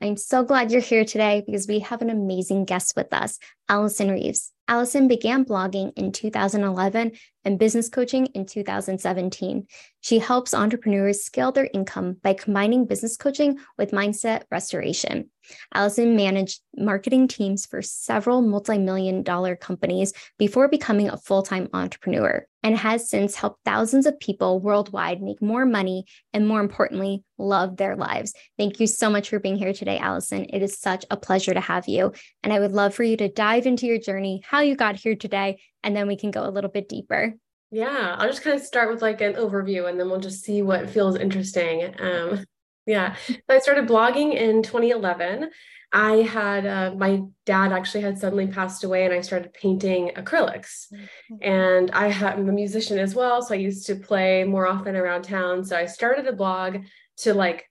I'm so glad you're here today because we have an amazing guest with us, Alison Reeves. Alison began blogging in 2011 and business coaching in 2017. She helps entrepreneurs scale their income by combining business coaching with mindset restoration. Alison managed marketing teams for several multi million dollar companies before becoming a full time entrepreneur and has since helped thousands of people worldwide make more money and, more importantly, love their lives. Thank you so much for being here today, Alison. It is such a pleasure to have you. And I would love for you to dive into your journey, how you got here today, and then we can go a little bit deeper. Yeah, I'll just kind of start with like an overview and then we'll just see what feels interesting. Um, yeah, so I started blogging in 2011. I had uh, my dad actually had suddenly passed away, and I started painting acrylics. Mm-hmm. And I had, I'm a musician as well, so I used to play more often around town. So I started a blog to like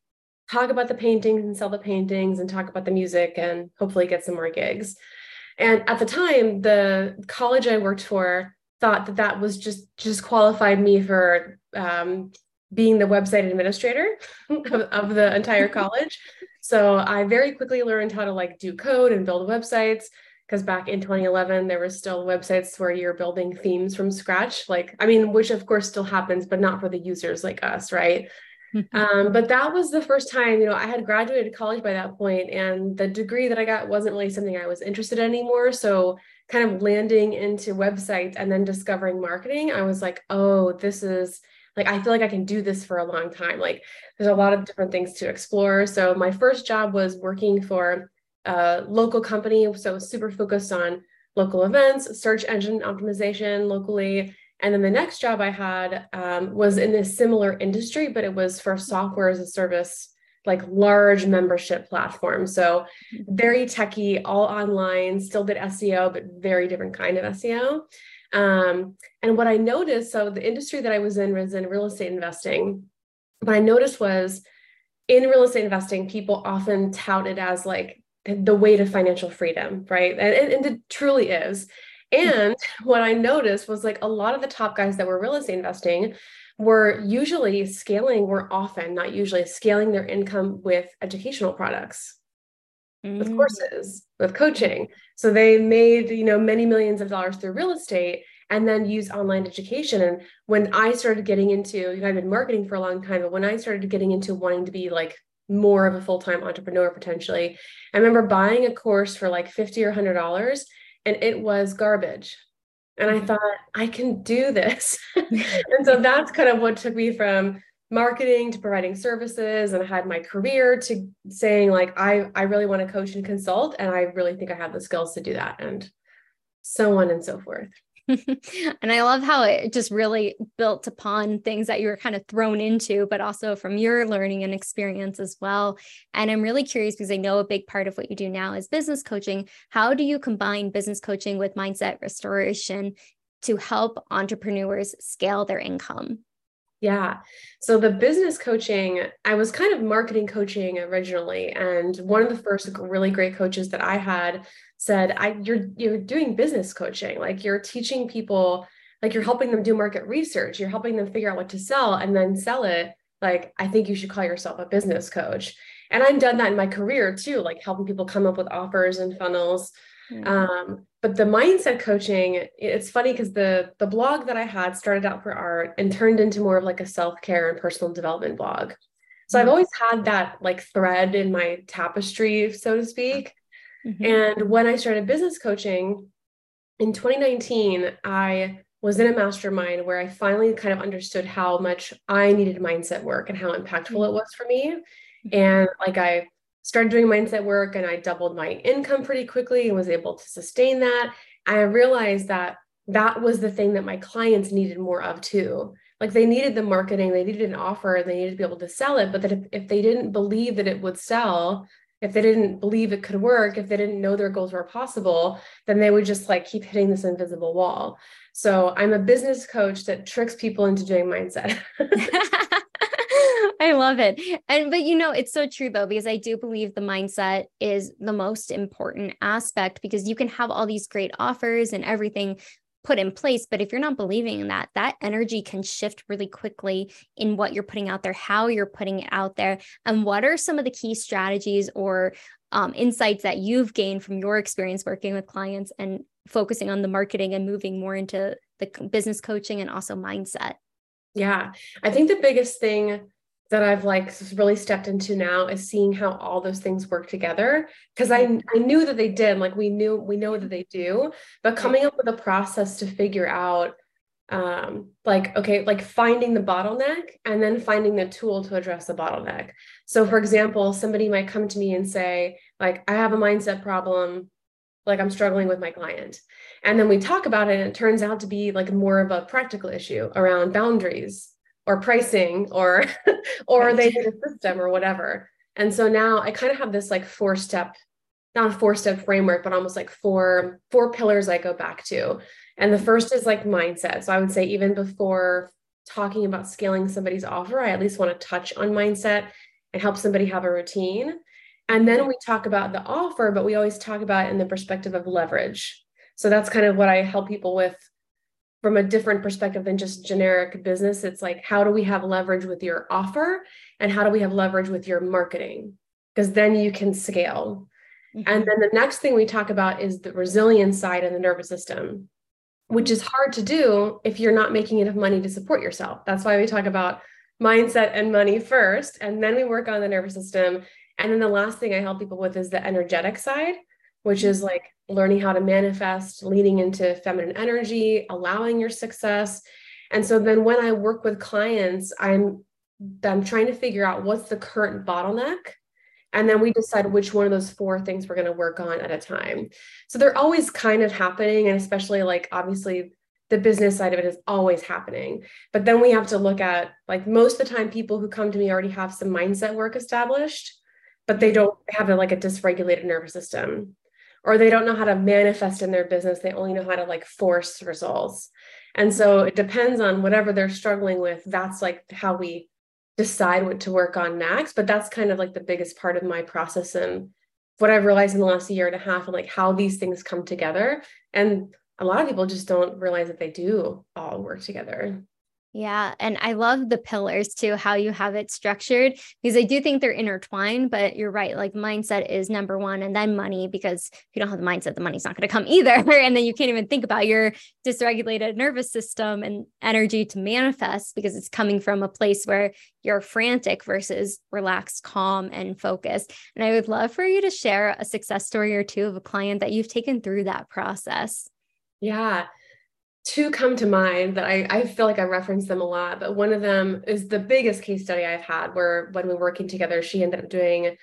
talk about the paintings and sell the paintings and talk about the music and hopefully get some more gigs. And at the time, the college I worked for thought that that was just just qualified me for um, being the website administrator of, of the entire college. So I very quickly learned how to like do code and build websites because back in 2011 there were still websites where you're building themes from scratch like i mean which of course still happens but not for the users like us right um, but that was the first time you know i had graduated college by that point and the degree that i got wasn't really something i was interested in anymore. So kind of landing into websites and then discovering marketing i was like oh this is like i feel like i can do this for a long time. Like there's a lot of different things to explore. So my first job was working for a local company so super focused on local events search engine optimization locally and then the next job I had um, was in a similar industry, but it was for software as a service, like large membership platform. So very techy, all online, still did SEO, but very different kind of SEO. Um, and what I noticed, so the industry that I was in was in real estate investing. What I noticed was in real estate investing, people often tout it as like the way to financial freedom, right? And, and it truly is. And what I noticed was like a lot of the top guys that were real estate investing were usually scaling, were often, not usually, scaling their income with educational products, mm. with courses, with coaching. So they made, you know, many millions of dollars through real estate and then use online education. And when I started getting into, you know, I've been marketing for a long time, but when I started getting into wanting to be like more of a full-time entrepreneur potentially, I remember buying a course for like 50 or $100 and it was garbage. And I mm-hmm. thought, I can do this. and so that's kind of what took me from marketing to providing services and I had my career to saying like I I really want to coach and consult and I really think I have the skills to do that and so on and so forth. and I love how it just really built upon things that you were kind of thrown into, but also from your learning and experience as well. And I'm really curious because I know a big part of what you do now is business coaching. How do you combine business coaching with mindset restoration to help entrepreneurs scale their income? Yeah. So the business coaching, I was kind of marketing coaching originally. And one of the first really great coaches that I had said, I you're you're doing business coaching. Like you're teaching people, like you're helping them do market research, you're helping them figure out what to sell and then sell it. Like, I think you should call yourself a business coach. And I've done that in my career too, like helping people come up with offers and funnels. Mm-hmm. Um, but the mindset coaching, it's funny because the the blog that I had started out for art and turned into more of like a self-care and personal development blog. So. I've always had that like thread in my tapestry, so to speak. Mm-hmm. And when I started business coaching in 2019, I was in a mastermind where I finally kind of understood how much I needed mindset work and how impactful mm-hmm. it was for me. Mm-hmm. And like I started doing mindset work and I doubled my income pretty quickly and was able to sustain that. I realized that that was the thing that my clients needed more of too. Like they needed the marketing, they needed an offer, they needed to be able to sell it. But that if, if they didn't believe that it would sell, if they didn't believe it could work, if they didn't know their goals were possible, then they would just like keep hitting this invisible wall. So I'm a business coach that tricks people into doing mindset. I love it. And but you know, it's so true though, because I do believe the mindset is the most important aspect because you can have all these great offers and everything put in place but if you're not believing in that that energy can shift really quickly in what you're putting out there how you're putting it out there and what are some of the key strategies or um, insights that you've gained from your experience working with clients and focusing on the marketing and moving more into the business coaching and also mindset? Yeah. I think the biggest thing that I've like really stepped into now is seeing how all those things work together. Because I I knew that they did like we knew we know that they do but coming up with a process to figure out um like okay like finding the bottleneck and then finding the tool to address the bottleneck. So for example somebody might come to me and say like I have a mindset problem like I'm struggling with my client. And then we talk about it and it turns out to be like more of a practical issue around boundaries or pricing or or they need a system or whatever. And so now i kind of have this like four step not a four step framework but almost like four four pillars i go back to. And the first is like mindset. So i would say even before talking about scaling somebody's offer i at least want to touch on mindset and help somebody have a routine. And then we talk about the offer but we always talk about it in the perspective of leverage. So that's kind of what i help people with from a different perspective than just generic business. It's like, how do we have leverage with your offer? And how do we have leverage with your marketing? Because then you can scale. Mm-hmm. And then the next thing we talk about is the resilience side and the nervous system, which is hard to do if you're not making enough money to support yourself. That's why we talk about mindset and money first. And then we work on the nervous system. And then the last thing I help people with is the energetic side, which is mm-hmm. like learning how to manifest, leaning into feminine energy, allowing your success. And so then when I work with clients, I'm I'm trying to figure out what's the current bottleneck. And then we decide which one of those four things we're going to work on at a time. So they're always kind of happening. And especially like obviously the business side of it is always happening. But then we have to look at like most of the time, people who come to me already have some mindset work established, but they mm-hmm. don't have a, like a dysregulated nervous system or they don't know how to manifest in their business they only know how to like force results. And so it depends on whatever they're struggling with that's like how we decide what to work on next. But that's kind of like the biggest part of my process and what i've realized in the last year and a half and like how these things come together. And a lot of people just don't realize that they do all work together yeah. And I love the pillars too, how you have it structured, because I do think they're intertwined, but you're right. Like mindset is number one, and then money, because if you don't have the mindset, the money's not going to come either. and then you can't even think about your dysregulated nervous system and energy to manifest because it's coming from a place where you're frantic versus relaxed, calm, and focused. And I would love for you to share a success story or two of a client that you've taken through that process. Yeah two come to mind that I, I feel like I reference them a lot, but one of them is the biggest case study I've had where when we were working together, she ended up doing,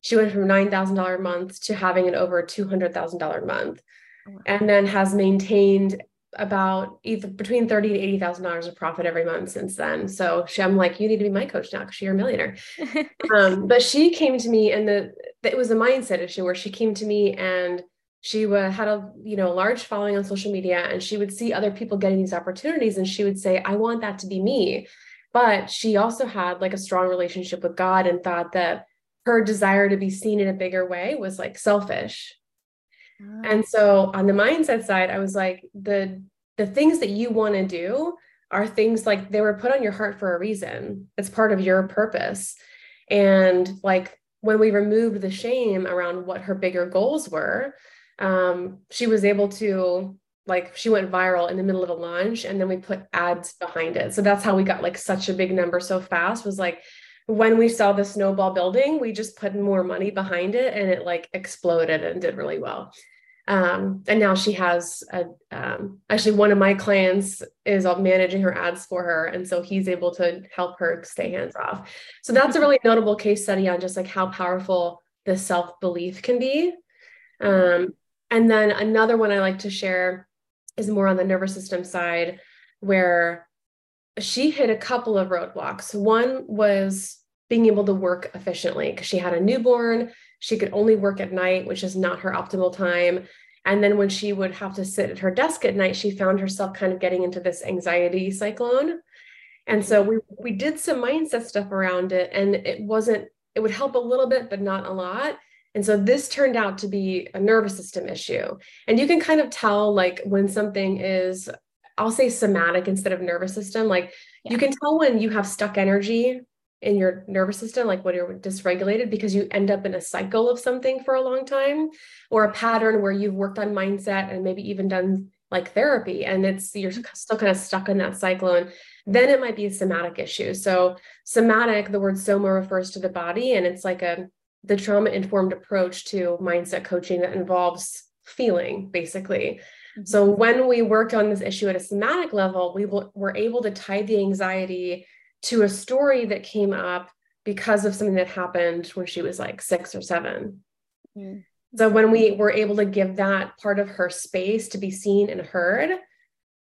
she went from $9,000 a month to having an over $200,000 a month oh, and then has maintained about either between thirty to eighty thousand dollars of profit every month since then. So she, I'm like, you need to be my coach now because you're a millionaire. um, but she came to me, and the it was a mindset issue where she came to me and she would, had a you know large following on social media and she would see other people getting these opportunities and she would say i want that to be me. But she also had like a strong relationship with god and thought that her desire to be seen in a bigger way was like selfish. Oh. and so on the mindset side i was like the the things that you want to do are things like they were put on your heart for a reason. It's part of your purpose. And like when we removed the shame around what her bigger goals were um, she was able to like she went viral in the middle of a launch and then we put ads behind it so that's how we got like such a big number so fast was like when we saw the snowball building, we just put more money behind it and it like exploded and did really well. Um, and now she has a, um, actually one of my clients is managing her ads for her. And so he's able to help her stay hands off. So that's a really notable case study on just like how powerful the self-belief can be. Um, and then another one I like to share is more on the nervous system side where she hit a couple of roadblocks. One was being able to work efficiently because she had a newborn. She could only work at night, which is not her optimal time. And then when she would have to sit at her desk at night, she found herself kind of getting into this anxiety cyclone. And so we we did some mindset stuff around it and it wasn't it would help a little bit but not a lot. And so this turned out to be a nervous system issue. And you can kind of tell like when something is I'll say somatic instead of nervous system. Like yeah. you can tell when you have stuck energy in your nervous system, like when you're dysregulated, because you end up in a cycle of something for a long time, or a pattern where you've worked on mindset and maybe even done like therapy, and it's you're mm-hmm. still kind of stuck in that cyclone. Then it might be a somatic issue. So somatic, the word soma refers to the body, and it's like a the trauma informed approach to mindset coaching that involves feeling basically so mm-hmm. when we worked on this issue at a somatic level, we were able to tie the anxiety to a story that came up because of something that happened when she was like six or 7 mm-hmm. So when we were able to give that part of her space to be seen and heard,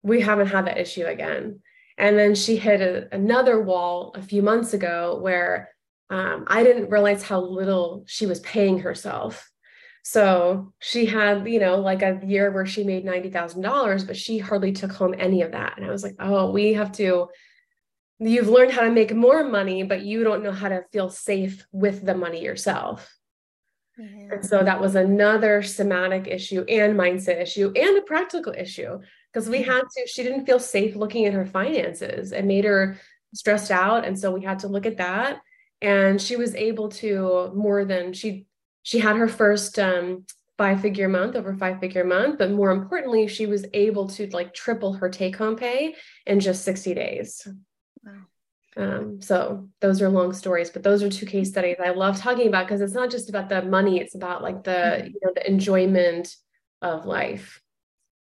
we haven't had that issue again. And then she hit a, another wall a few months ago where um, I didn't realize how little she was paying herself so she had, you know, like a year where she made $90,000, but she hardly took home any of that. And I was like, oh, we have to, you've learned how to make more money, but you don't know how to feel safe with the money yourself. Yeah. And so that was another somatic issue and mindset issue and a practical issue because we had to, she didn't feel safe looking at her finances. It made her stressed out. And so we had to look at that. And she was able to more than she she had her first um, five figure month over five figure month but more importantly she was able to like triple her take home pay in just 60 days wow. um, so those are long stories but those are two case studies i love talking about because it's not just about the money it's about like the mm-hmm. you know the enjoyment of life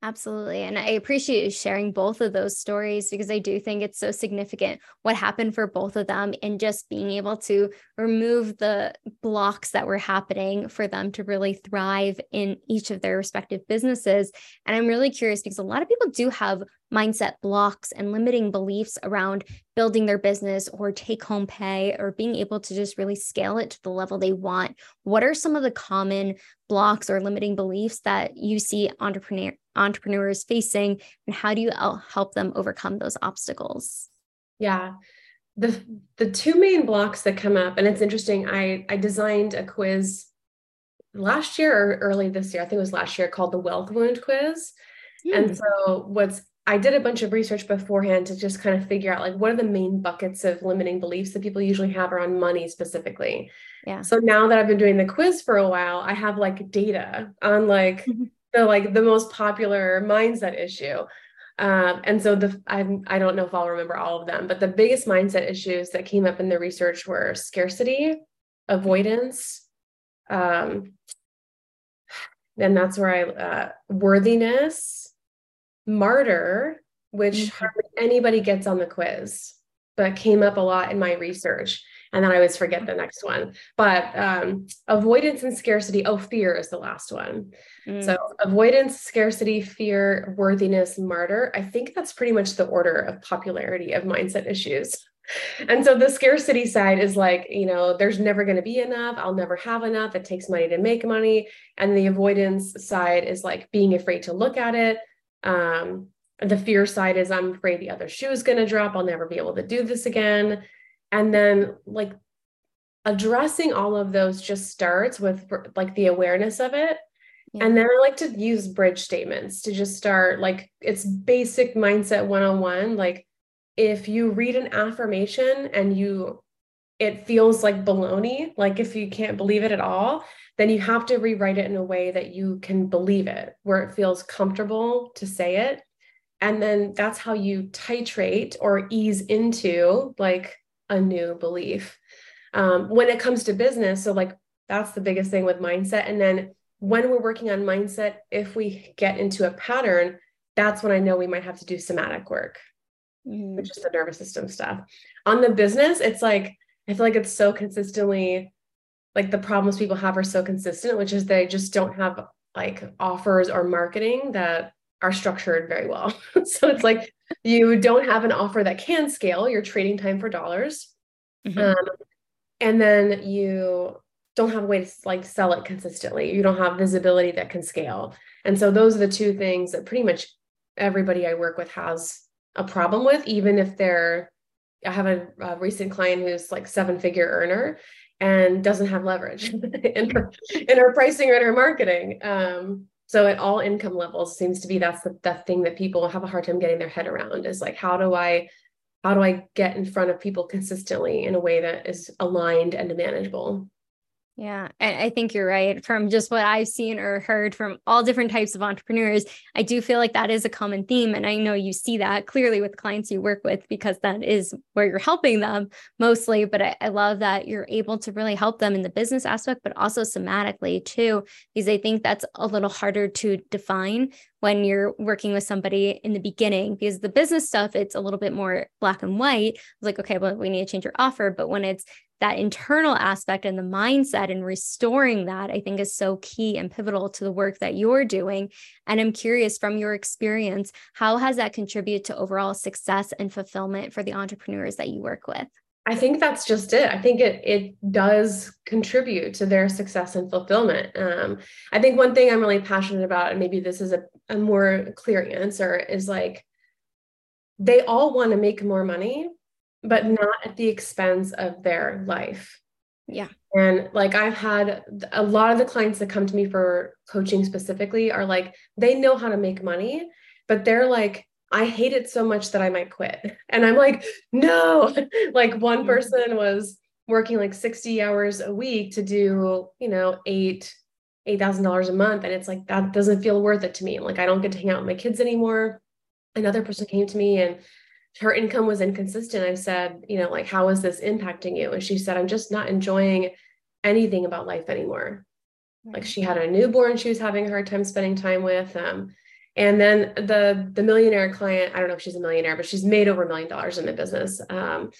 Absolutely. And I appreciate you sharing both of those stories because I do think it's so significant what happened for both of them and just being able to remove the blocks that were happening for them to really thrive in each of their respective businesses. And I'm really curious because a lot of people do have mindset blocks and limiting beliefs around building their business or take home pay or being able to just really scale it to the level they want. What are some of the common blocks or limiting beliefs that you see entrepreneur entrepreneurs facing and how do you help them overcome those obstacles? Yeah. The the two main blocks that come up and it's interesting I I designed a quiz last year or early this year I think it was last year called the wealth wound quiz. And hmm. so what's I did a bunch of research beforehand to just kind of figure out like what are the main buckets of limiting beliefs that people usually have around money specifically. Yeah. So now that I've been doing the quiz for a while, I have like data on like the like the most popular mindset issue. Um, and so the I I don't know if I'll remember all of them, but the biggest mindset issues that came up in the research were scarcity, avoidance, um, and that's where I uh, worthiness martyr, which mm-hmm. hardly anybody gets on the quiz, but came up a lot in my research. And then I always forget the next one. But um, avoidance and scarcity. Oh, fear is the last one. Mm. So avoidance, scarcity, fear, worthiness, martyr. I think that's pretty much the order of popularity of mindset issues. And so the scarcity side is like, you know, there's never going to be enough. I'll never have enough. It takes money to make money. And the avoidance side is like being afraid to look at it, um, the fear side is I'm afraid the other shoe is going to drop. I'll never be able to do this again. And then, like, addressing all of those just starts with like the awareness of it. Yeah. And then I like to use bridge statements to just start like it's basic mindset one on one. Like, if you read an affirmation and you it feels like baloney, like if you can't believe it at all, then you have to rewrite it in a way that you can believe it, where it feels comfortable to say it. And then that's how you titrate or ease into like a new belief. um, when it comes to business so like that's the biggest thing with mindset and then when we're working on mindset if we get into a pattern that's when i know we might have to do somatic work mm. which is the nervous system stuff on the business it's like i feel like it's so consistently like the problems people have are so consistent which is they just don't have like offers or marketing that are structured very well so it's like you don't have an offer that can scale you're trading time for dollars. Mm-hmm. um, and then you don't have a way to like sell it consistently. You don't have visibility that can scale. And so those are the two things that pretty much everybody i work with has a problem with even if they're i have a, a recent client who's like seven figure earner and doesn't have leverage in her in her pricing or in her marketing. Um, so at all income levels seems to be that's the, the thing that people have a hard time getting their head around is like how do i how do i get in front of people consistently in a way that is aligned and manageable yeah, I think you're right. From just what I've seen or heard from all different types of entrepreneurs, I do feel like that is a common theme. And I know you see that clearly with clients you work with because that is where you're helping them mostly. But I, I love that you're able to really help them in the business aspect, but also somatically too, because I think that's a little harder to define when you're working with somebody in the beginning because the business stuff it's a little bit more black and white it's like okay well we need to change your offer but when it's that internal aspect and the mindset and restoring that i think is so key and pivotal to the work that you're doing and i'm curious from your experience how has that contributed to overall success and fulfillment for the entrepreneurs that you work with I think that's just it. I think it it does contribute to their success and fulfillment. Um, I think one thing I'm really passionate about, and maybe this is a, a more clear answer, is like they all want to make more money, but not at the expense of their life. Yeah. And like I've had a lot of the clients that come to me for coaching specifically are like, they know how to make money, but they're like, I hate it so much that I might quit. And I'm like, no. like one person was working like 60 hours a week to do, you know, eight, eight thousand dollars a month. And it's like that doesn't feel worth it to me. Like I don't get to hang out with my kids anymore. Another person came to me and her income was inconsistent. I said, you know, like, how is this impacting you? And she said, I'm just not enjoying anything about life anymore. Like she had a newborn she was having a hard time spending time with. Um, and then the the millionaire client, I don't know if she's a millionaire, but she's made over a million dollars in the business. Um,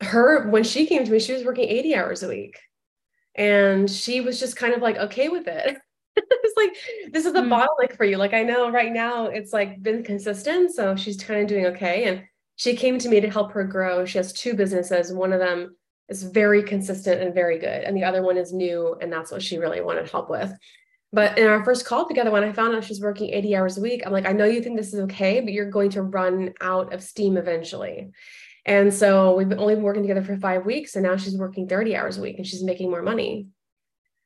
her when she came to me, she was working 80 hours a week. And she was just kind of like okay with it. it's like this is a mm. bottleneck for you. Like I know right now it's like been consistent, so she's kind of doing okay. And she came to me to help her grow. She has two businesses. One of them is very consistent and very good, and the other one is new, and that's what she really wanted help with. But in our first call together, when I found out she's working 80 hours a week, I'm like, I know you think this is okay, but you're going to run out of steam eventually. And so we've only been working together for five weeks, and now she's working 30 hours a week and she's making more money.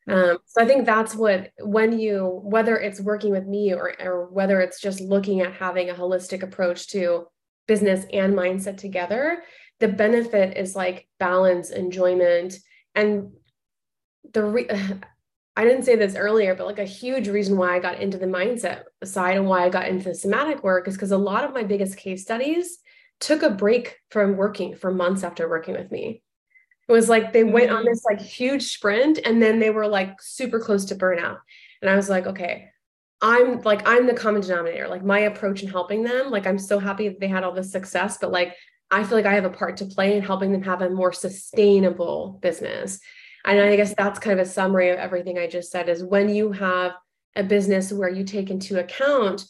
Um, so I think that's what when you whether it's working with me or or whether it's just looking at having a holistic approach to business and mindset together, the benefit is like balance, enjoyment, and the re- I didn't say this earlier, but like a huge reason why I got into the mindset side and why I got into the somatic work is because a lot of my biggest case studies took a break from working for months after working with me. It was like they went on mm. this like huge sprint and then they were like super close to burnout. And I was like, okay, I'm like, I'm the common denominator. Like my approach in helping them, like I'm so happy that they had all this success, but like I feel like I have a part to play in helping them have a more sustainable business. And I guess that's kind of a summary of everything I just said is when you have a business where you take into account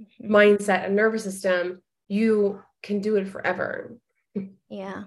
mm-hmm. mindset and nervous system, you can do it forever. Yeah.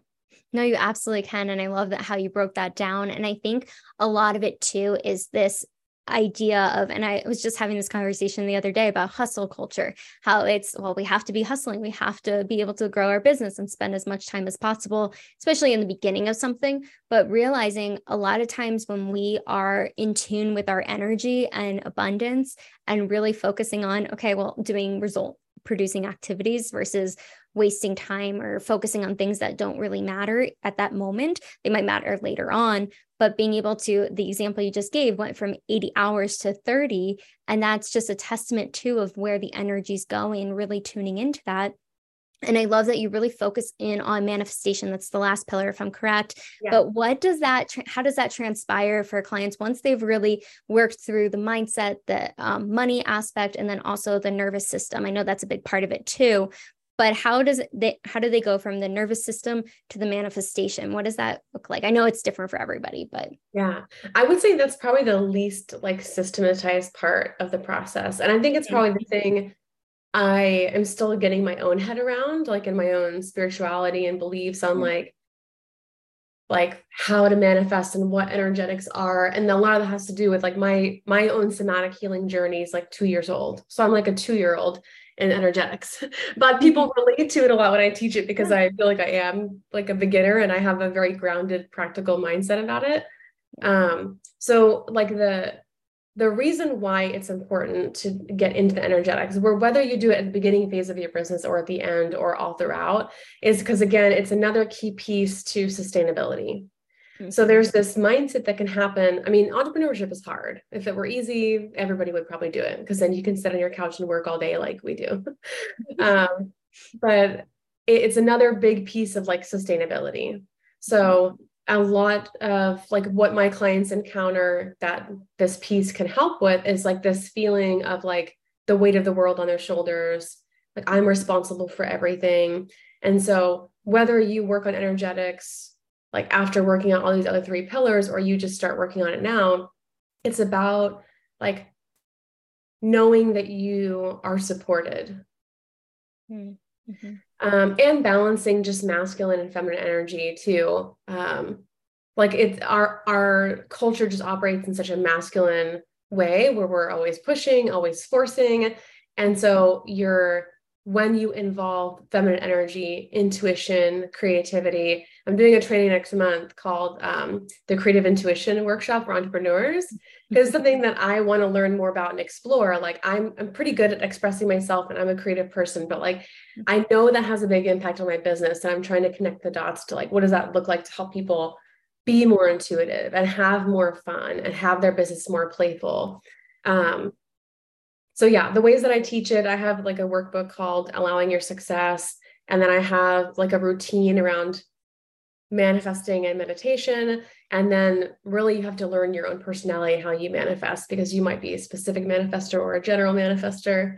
No, you absolutely can. And I love that how you broke that down. And I think a lot of it too is this idea of, and I was just having this conversation the other day about hustle culture, how it's, well, we have to be hustling. We have to be able to grow our business and spend as much time as possible, especially in the beginning of something. But realizing a lot of times when we are in tune with our energy and abundance and really focusing on, okay, well, doing result producing activities versus wasting time or focusing on things that don't really matter at that moment. They might matter later on, but being able to, the example you just gave went from 80 hours to 30. And that's just a testament too of where the energy is going, really tuning into that and I love that you really focus in on manifestation. That's the last pillar, if I'm correct. Yeah. But what does that, how does that transpire for clients once they've really worked through the mindset, the um, money aspect, and then also the nervous system? I know that's a big part of it too. But how does they, how do they go from the nervous system to the manifestation? What does that look like? I know it's different for everybody, but yeah, I would say that's probably the least like systematized part of the process. And I think it's probably the thing I am still getting my own head around, like in my own spirituality and beliefs on mm-hmm. like like how to manifest and what energetics are and a lot of that has to do with like my my own somatic healing journey is like two years old so i'm like a two year old in energetics. But people mm-hmm. relate to it a lot when i teach it because i feel like i am like a beginner and i have a very grounded practical mindset about it. Um so like the the reason why it's important to get into the energetics, where whether you do it at the beginning phase of your business or at the end or all throughout, is because again, it's another key piece to sustainability. Mm-hmm. So there's this mindset that can happen. I mean, entrepreneurship is hard. If it were easy, everybody would probably do it because then you can sit on your couch and work all day like we do. um, but it's another big piece of like sustainability. So a lot of like what my clients encounter that this piece can help with is like this feeling of like the weight of the world on their shoulders like i'm responsible for everything and so whether you work on energetics like after working on all these other three pillars or you just start working on it now it's about like knowing that you are supported hmm. mm-hmm um, and balancing just masculine and feminine energy too. Um, like it's our our culture just operates in such a masculine way where we're always pushing, always forcing, and so you're when you involve feminine energy, intuition, creativity. I'm doing a training next month called um, the Creative Intuition Workshop for Entrepreneurs. Because something that I want to learn more about and explore. Like I'm, I'm pretty good at expressing myself, and I'm a creative person. But like, I know that has a big impact on my business, and I'm trying to connect the dots to like, what does that look like to help people be more intuitive and have more fun and have their business more playful. Um, so yeah the ways that i teach it i have like a workbook called allowing your success and then i have like a routine around manifesting and meditation and then really you have to learn your own personality how you manifest because you might be a specific manifester or a general manifester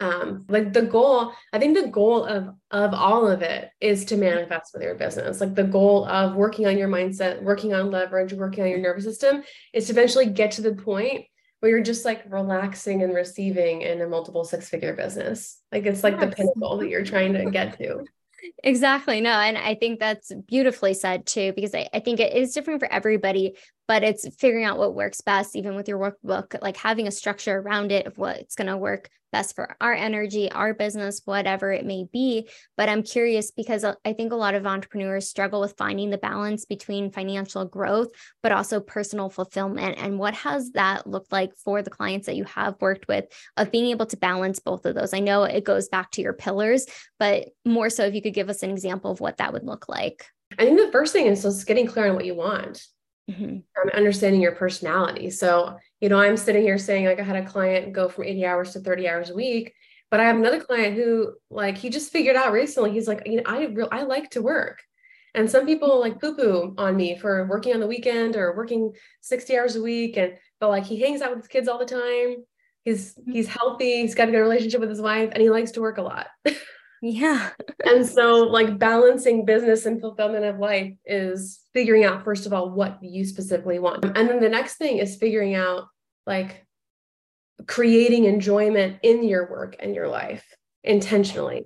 um, like the goal i think the goal of of all of it is to manifest with your business like the goal of working on your mindset working on leverage working on your nervous system is to eventually get to the point where you're just like relaxing and receiving in a multiple six figure business. Like it's like yes. the pinnacle that you're trying to get to. Exactly. No, and I think that's beautifully said too, because I, I think it is different for everybody but it's figuring out what works best even with your workbook like having a structure around it of what's going to work best for our energy our business whatever it may be. But i'm curious because uh, i think a lot of entrepreneurs struggle with finding the balance between financial growth but also personal fulfillment. And what has that looked like for the clients that you have worked with of being able to balance both of those? I know it goes back to your pillars but more so if you could give us an example of what that would look like. I think the first thing is just getting clear on what you want mm-hmm. understanding your personality. So, you know, I'm sitting here saying, like, I had a client go from 80 hours to 30 hours a week, but I have another client who, like, he just figured out recently, he's like, you know, I real I like to work. And some people like poo poo on me for working on the weekend or working 60 hours a week. And, but like, he hangs out with his kids all the time. He's, mm-hmm. he's healthy. He's got a good relationship with his wife and he likes to work a lot. Yeah. and so, like, balancing business and fulfillment of life is figuring out, first of all, what you specifically want. And then the next thing is figuring out, like, creating enjoyment in your work and your life intentionally.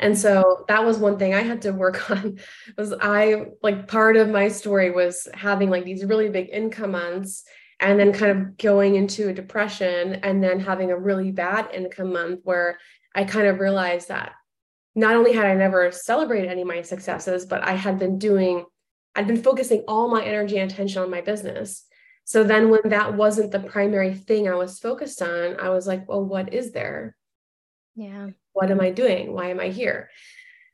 And so that was one thing I had to work on was I like part of my story was having like these really big income months and then kind of going into a depression and then having a really bad income month where I kind of realized that not only had I never celebrated any of my successes, but I had been doing, I'd been focusing all my energy and attention on my business. So then when that wasn't the primary thing I was focused on, I was like, well, what is there? Yeah. What am I doing? Why am I here?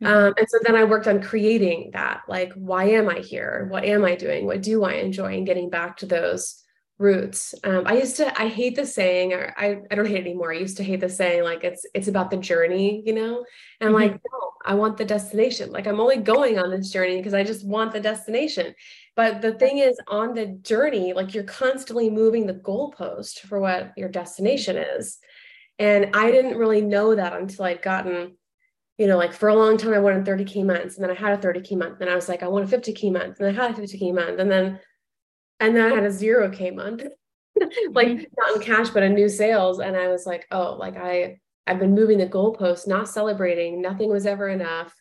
Mm-hmm. Um, and so then I worked on creating that, like, why am I here? What am I doing? What do I enjoy? And getting back to those roots. Um, I used to, I hate the saying, or I, I don't hate it anymore. I used to hate the saying, like it's, it's about the journey, you know? And mm-hmm. like, no, I want the destination. Like I'm only going on this journey because I just want the destination. But the thing is, on the journey, like you're constantly moving the goalpost for what your destination is. And I didn't really know that until I'd gotten, you know, like for a long time, I wanted 30 key months and then I had a 30 key month. And I was like, I want a 50 key month. And I had a 50 key month. And then and then I had a zero K month, like mm-hmm. not in cash, but in new sales. And I was like, oh, like I, I've been moving the goalposts, not celebrating. Nothing was ever enough.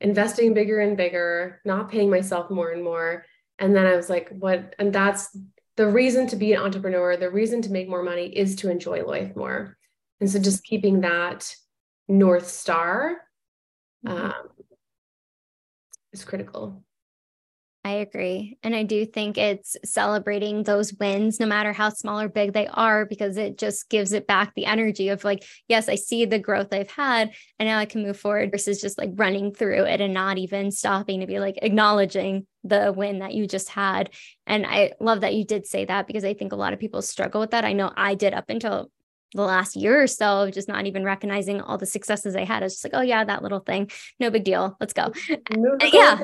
Investing bigger and bigger, not paying myself more and more. And then I was like, what? And that's the reason to be an entrepreneur, the reason to make more money is to enjoy life more. And so just keeping that North Star mm-hmm. um, is critical. I agree. And I do think it's celebrating those wins, no matter how small or big they are, because it just gives it back the energy of like, yes, I see the growth I've had and now I can move forward versus just like running through it and not even stopping to be like acknowledging the win that you just had. And I love that you did say that because I think a lot of people struggle with that. I know I did up until the last year or so of just not even recognizing all the successes I had. It's just like, oh yeah, that little thing, no big deal. Let's go. yeah.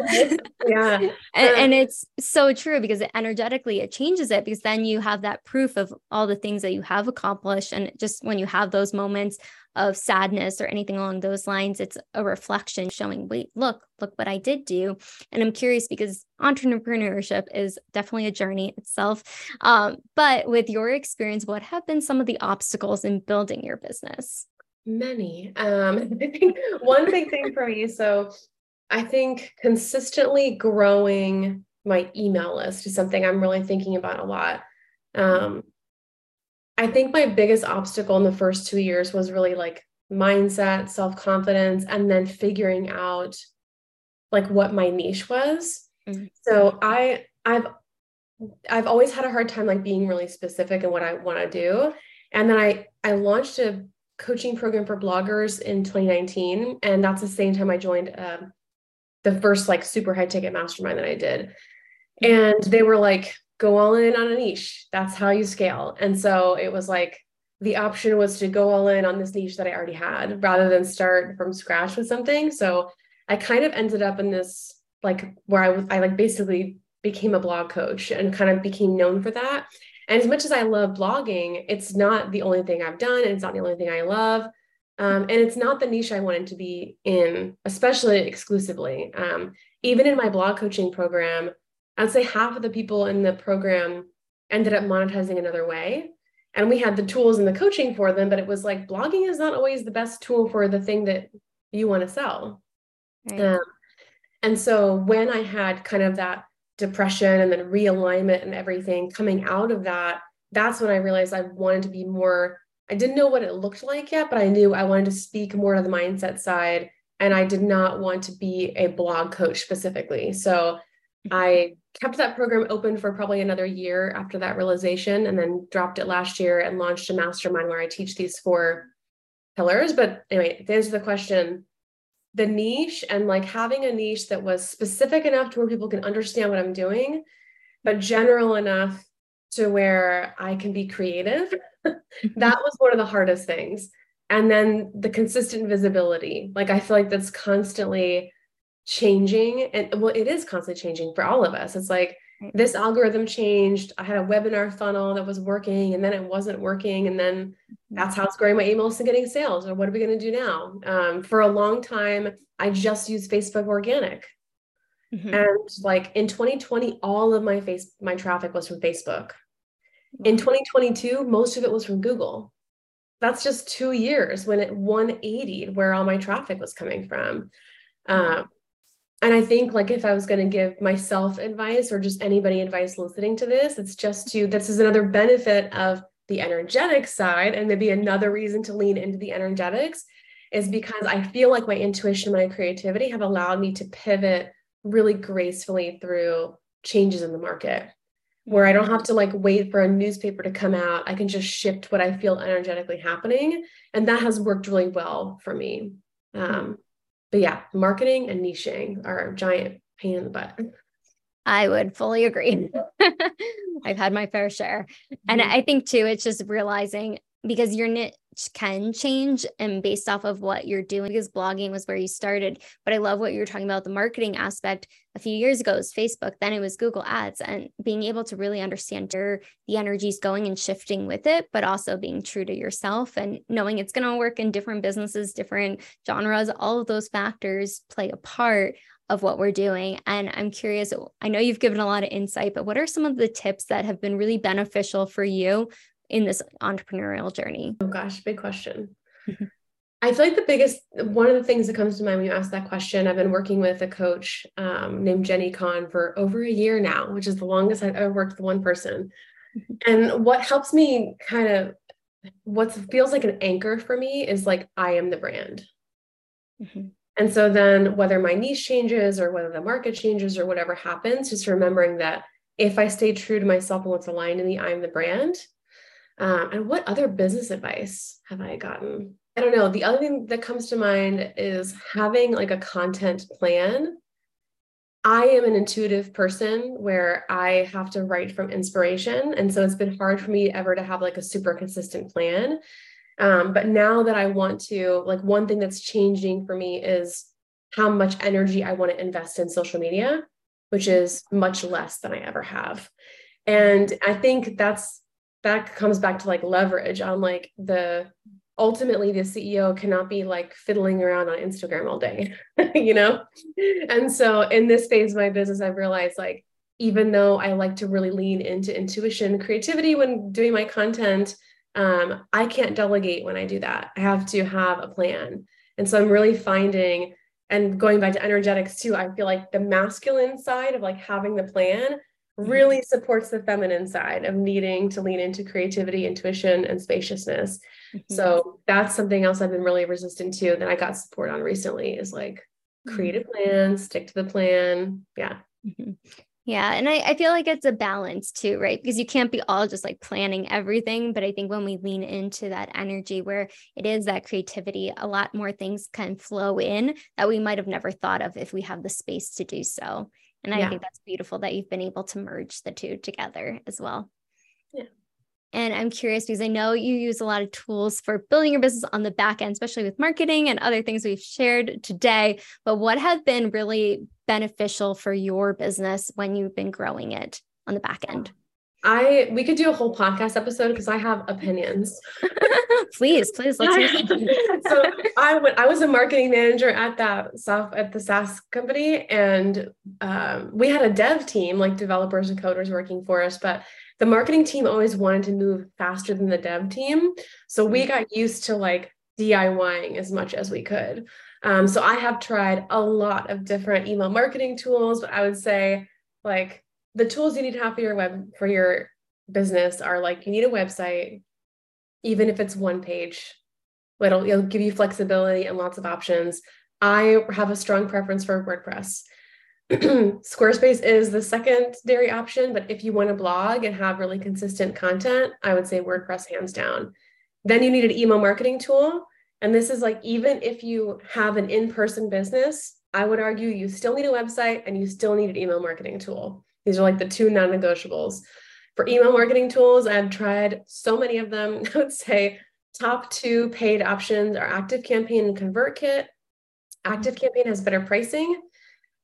yeah. and, and, it's so true because it energetically it changes it because then you have that proof of all the things that you have accomplished. And just when you have those moments of sadness or anything along those lines. It's a reflection showing, wait, look, look what I did do. And I'm curious because entrepreneurship is definitely a journey itself. Um, but with your experience, what have been some of the obstacles in building your business? Many. Um, I think one big thing for me. So I think consistently growing my email list is something I'm really thinking about a lot. Um, I think my biggest obstacle in the first two years was really like mindset, self confidence, and then figuring out like what my niche was. Mm-hmm. So I I've I've always had a hard time like being really specific in what I want to do. And then I I launched a coaching program for bloggers in 2019, and that's the same time I joined uh, the first like super high ticket mastermind that I did. Mm-hmm. And they were like, go all in on a niche. That's how you scale. And so it was like the option was to go all in on this niche that I already had rather than start from scratch with something. So I kind of ended up in this like where I was I like basically became a blog coach and kind of became known for that. And as much as I love blogging, it's not the only thing I've done. And it's not the only thing I love. Um, and it's not the niche I wanted to be in, especially exclusively. Um, even in my blog coaching program, I'd say half of the people in the program ended up monetizing another way. And we had the tools and the coaching for them, but it was like blogging is not always the best tool for the thing that you want to sell. Right. Um, and so when I had kind of that depression and then realignment and everything coming out of that, that's when I realized I wanted to be more. I didn't know what it looked like yet, but I knew I wanted to speak more to the mindset side. And I did not want to be a blog coach specifically. So Mm-hmm. I kept that program open for probably another year after that realization and then dropped it last year and launched a mastermind where I teach these four pillars. But anyway, to answer the question, the niche and like having a niche that was specific enough to where people can understand what I'm doing, but general enough to where I can be creative. Mm-hmm. that was one of the hardest things. And then the consistent visibility. Like I feel like that's constantly changing and well it is constantly changing for all of us. It's like this algorithm changed. I had a webinar funnel that was working and then it wasn't working and then that's how it's growing. My emails and getting sales or what are we going to do now? Um, for a long time i just used facebook organic. Mm-hmm. and like in 2020 all of my face my traffic was from facebook. In 2022 most of it was from google. That's just two years when it 180 where all my traffic was coming from. Um, and I think like if I was going to give myself advice or just anybody advice listening to this, it's just to this is another benefit of the energetic side and maybe another reason to lean into the energetics is because I feel like my intuition, my creativity have allowed me to pivot really gracefully through changes in the market where I don't have to like wait for a newspaper to come out. I can just shift what I feel energetically happening. And that has worked really well for me. Um, but yeah, marketing and niching are a giant pain in the butt. I would fully agree. I've had my fair share. And mm-hmm. I think too, it's just realizing because your niche can change and based off of what you're doing because blogging was where you started but i love what you were talking about the marketing aspect a few years ago it was facebook then it was google ads and being able to really understand where the energy is going and shifting with it but also being true to yourself and knowing it's going to work in different businesses different genres all of those factors play a part of what we're doing. And I'm curious, I know you've given a lot of insight, but what are some of the tips that have been really beneficial for you in this entrepreneurial journey? Oh gosh, big question. Mm-hmm. I feel like the biggest one of the things that comes to mind when you ask that question, I've been working with a coach um, named Jenny Kahn for over a year now, which is the longest I've ever worked with one person. Mm-hmm. And what helps me kind of what feels like an anchor for me is like I am the brand. Mm-hmm. And so then whether my niche changes or whether the market changes or whatever happens, just remembering that if I stay true to myself and what's aligned in the I'm the brand, um, and what other business advice have I gotten? I don't know. The other thing that comes to mind is having like a content plan. I am an intuitive person where I have to write from inspiration. And so it's been hard for me ever to have like a super consistent plan. Um, but now that I want to, like, one thing that's changing for me is how much energy I want to invest in social media, which is much less than I ever have. And I think that's that comes back to like leverage on like the ultimately the CEO cannot be like fiddling around on Instagram all day, you know? And so in this phase of my business, I've realized like, even though I like to really lean into intuition, creativity when doing my content, um, I can't delegate when I do that. I have to have a plan. And so I'm really finding, and going back to energetics too, I feel like the masculine side of like having the plan. Really supports the feminine side of needing to lean into creativity, intuition, and spaciousness. Mm-hmm. So that's something else I've been really resistant to that I got support on recently is like create a mm-hmm. plan, stick to the plan. Yeah. Mm-hmm. Yeah. And I, I feel like it's a balance too, right? Because you can't be all just like planning everything. But I think when we lean into that energy where it is that creativity, a lot more things can flow in that we might have never thought of if we have the space to do so. And I yeah. think that's beautiful that you've been able to merge the two together as well. Yeah. And I'm curious because I know you use a lot of tools for building your business on the back end, especially with marketing and other things we've shared today. But what have been really beneficial for your business when you've been growing it on the back end? I we could do a whole podcast episode because I have opinions. please, please let's hear so I went I was a marketing manager at that soft at the SaaS company and um, we had a dev team like developers and coders working for us, but the marketing team always wanted to move faster than the dev team. So we mm. got used to like DIYing as much as we could. Um, so I have tried a lot of different email marketing tools, but I would say like the tools you need to have for your web for your business are like you need a website, even if it's one page. It'll, it'll give you flexibility and lots of options. I have a strong preference for WordPress. Squarespace is the secondary option, but if you want to blog and have really consistent content, I would say WordPress hands down. Then you need an email marketing tool. And this is like, even if you have an in person business, I would argue you still need a website and you still need an email marketing tool. These are like the two non negotiables. For email marketing tools, I've tried so many of them. I would say top two paid options are ActiveCampaign and ConvertKit. ActiveCampaign has better pricing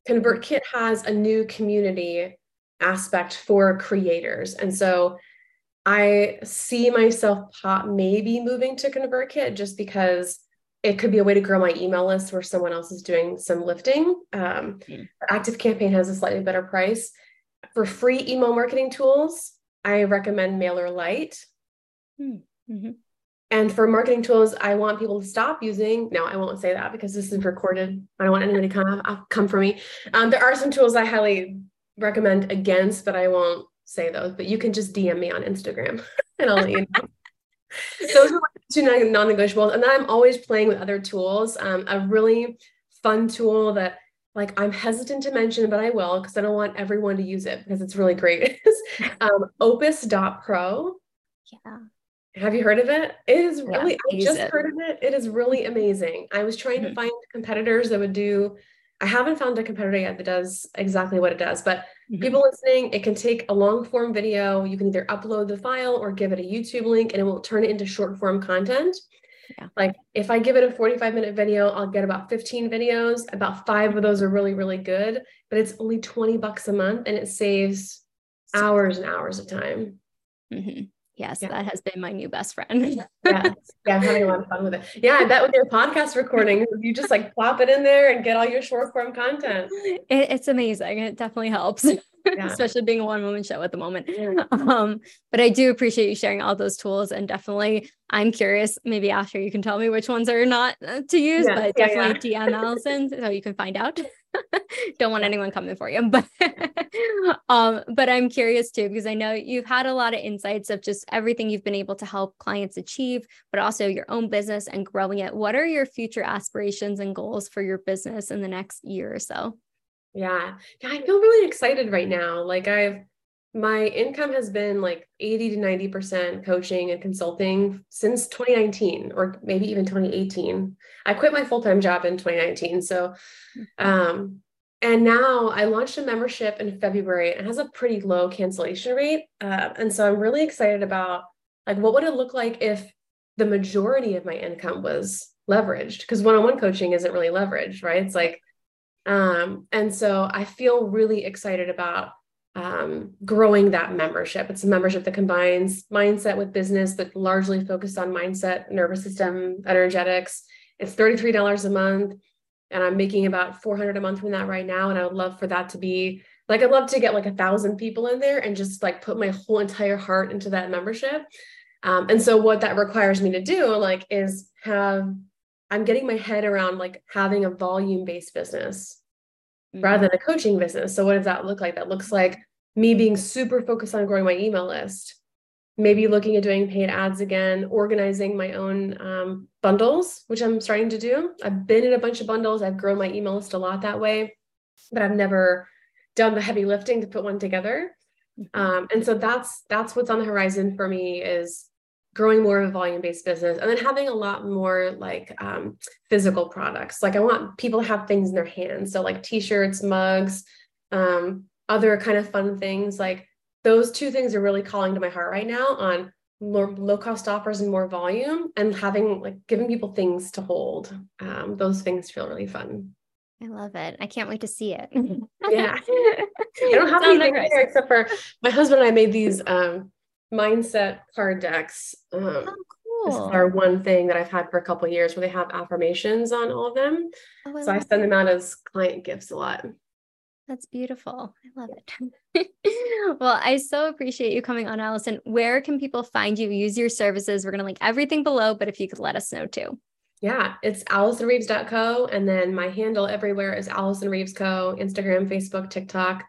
ConvertKit has a new community aspect for creators. And so I see myself pop maybe moving to ConvertKit just because it could be a way to grow my email list where someone else is doing some lifting. Um, mm. ActiveCampaign has a slightly better price. For free email marketing tools, I recommend MailerLite. Hmm. Mm-hmm. And for marketing tools, I want people to stop using. No, I won't say that because this is recorded. I don't want anyone to come uh, come for me. Um, there are some tools I highly recommend against, but I won't say those. But you can just DM me on Instagram, and I'll let you know. those are two non-negotiables. And then I'm always playing with other tools. Um, a really fun tool that like I'm hesitant to mention, but I will because I don't want everyone to use it because it's really great. um, Opus.pro. Yeah. Have you heard of it? It is really, yeah, I just it. heard of it. It is really amazing. I was trying mm-hmm. to find competitors that would do I haven't found a competitor yet that does exactly what it does, but mm-hmm. people listening, it can take a long form video. You can either upload the file or give it a YouTube link and it will turn it into short form content. Yeah. Like if I give it a 45 minute video, I'll get about 15 videos. About five of those are really, really good, but it's only 20 bucks a month and it saves hours and hours of time. Mm-hmm. Yes, yeah. that has been my new best friend. yeah, yeah, I'm having a lot of fun with it. Yeah, I bet with your podcast recording, you just like plop it in there and get all your short form content. It, it's amazing. It definitely helps. Yeah. especially being a one woman show at the moment. Um, but I do appreciate you sharing all those tools. And definitely, I'm curious. Maybe after you can tell me which ones are not uh, to use, yeah, but definitely yeah, DM Alison so you can find out. Don't want anyone coming for you, but um, but I'm curious too because I know you've had a lot of insights of just everything you've been able to help clients achieve, but also your own business and growing it. What are your future aspirations and goals for your business in the next year or so? Yeah. Yeah, I feel really excited right now. Like I've my income has been like 80 to 90% coaching and consulting since 2019 or maybe even 2018. I quit my full-time job in 2019. So mm-hmm. um and now I launched a membership in February and has a pretty low cancellation rate. Uh, and so I'm really excited about like what would it look like if the majority of my income was leveraged because one-on-one coaching isn't really leveraged, right? It's like um, and so I feel really excited about um, growing that membership. It's a membership that combines mindset with business, but largely focused on mindset, nervous system, energetics. It's $33 a month, and I'm making about 400 a month from that right now. And I would love for that to be like, I'd love to get like a thousand people in there and just like put my whole entire heart into that membership. Um, and so what that requires me to do, like, is have I'm getting my head around like having a volume based business mm-hmm. rather than a coaching business. So, what does that look like? That looks like me being super focused on growing my email list, maybe looking at doing paid ads again, organizing my own um, bundles, which I'm starting to do. I've been in a bunch of bundles, I've grown my email list a lot that way, but I've never done the heavy lifting to put one together. Mm-hmm. Um, and so that's that's what's on the horizon for me is growing more of a volume based business and then having a lot more like um, physical products like i want people to have things in their hands so like t-shirts mugs um, other kind of fun things like those two things are really calling to my heart right now on more low cost offers and more volume and having like giving people things to hold um, those things feel really fun I love it. I can't wait to see it. yeah. I don't have anything there except for my husband and I made these um, mindset card decks. Um, oh, cool. Our one thing that I've had for a couple years where they have affirmations on all of them. Oh, I so I send them out as client gifts a lot. That's beautiful. I love it. well, I so appreciate you coming on, Alison. Where can people find you? Use your services. We're going to link everything below, but if you could let us know too. Yeah, it's AlisonReeves.co. And then my handle everywhere is Alison Reeves Co. Instagram, Facebook, TikTok,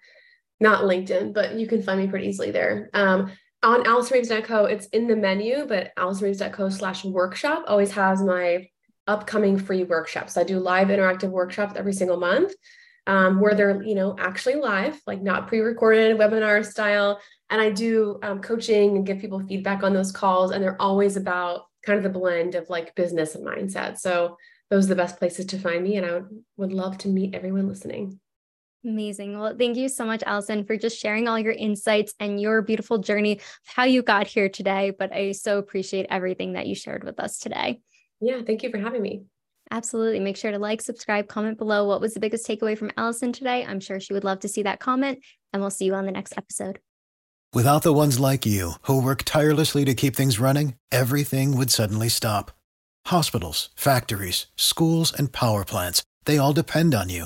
not LinkedIn, but you can find me pretty easily there. Um, on AlisonReeves.co, it's in the menu, but AlisonReeves.co slash workshop always has my upcoming free workshops. I do live interactive workshops every single month um, where they're, you know, actually live, like not pre-recorded webinar style. And I do um, coaching and give people feedback on those calls. And they're always about kind of the blend of like business and mindset. So those are the best places to find me. And I would, would love to meet everyone listening. Amazing. Well, thank you so much, Alison, for just sharing all your insights and your beautiful journey of how you got here today. But I so appreciate everything that you shared with us today. Yeah, thank you for having me. Absolutely. Make sure to like, subscribe, comment below. What was the biggest takeaway from Alison today? I'm sure she would love to see that comment, and we'll see you on the next episode. Without the ones like you who work tirelessly to keep things running, everything would suddenly stop. Hospitals, factories, schools, and power plants, they all depend on you.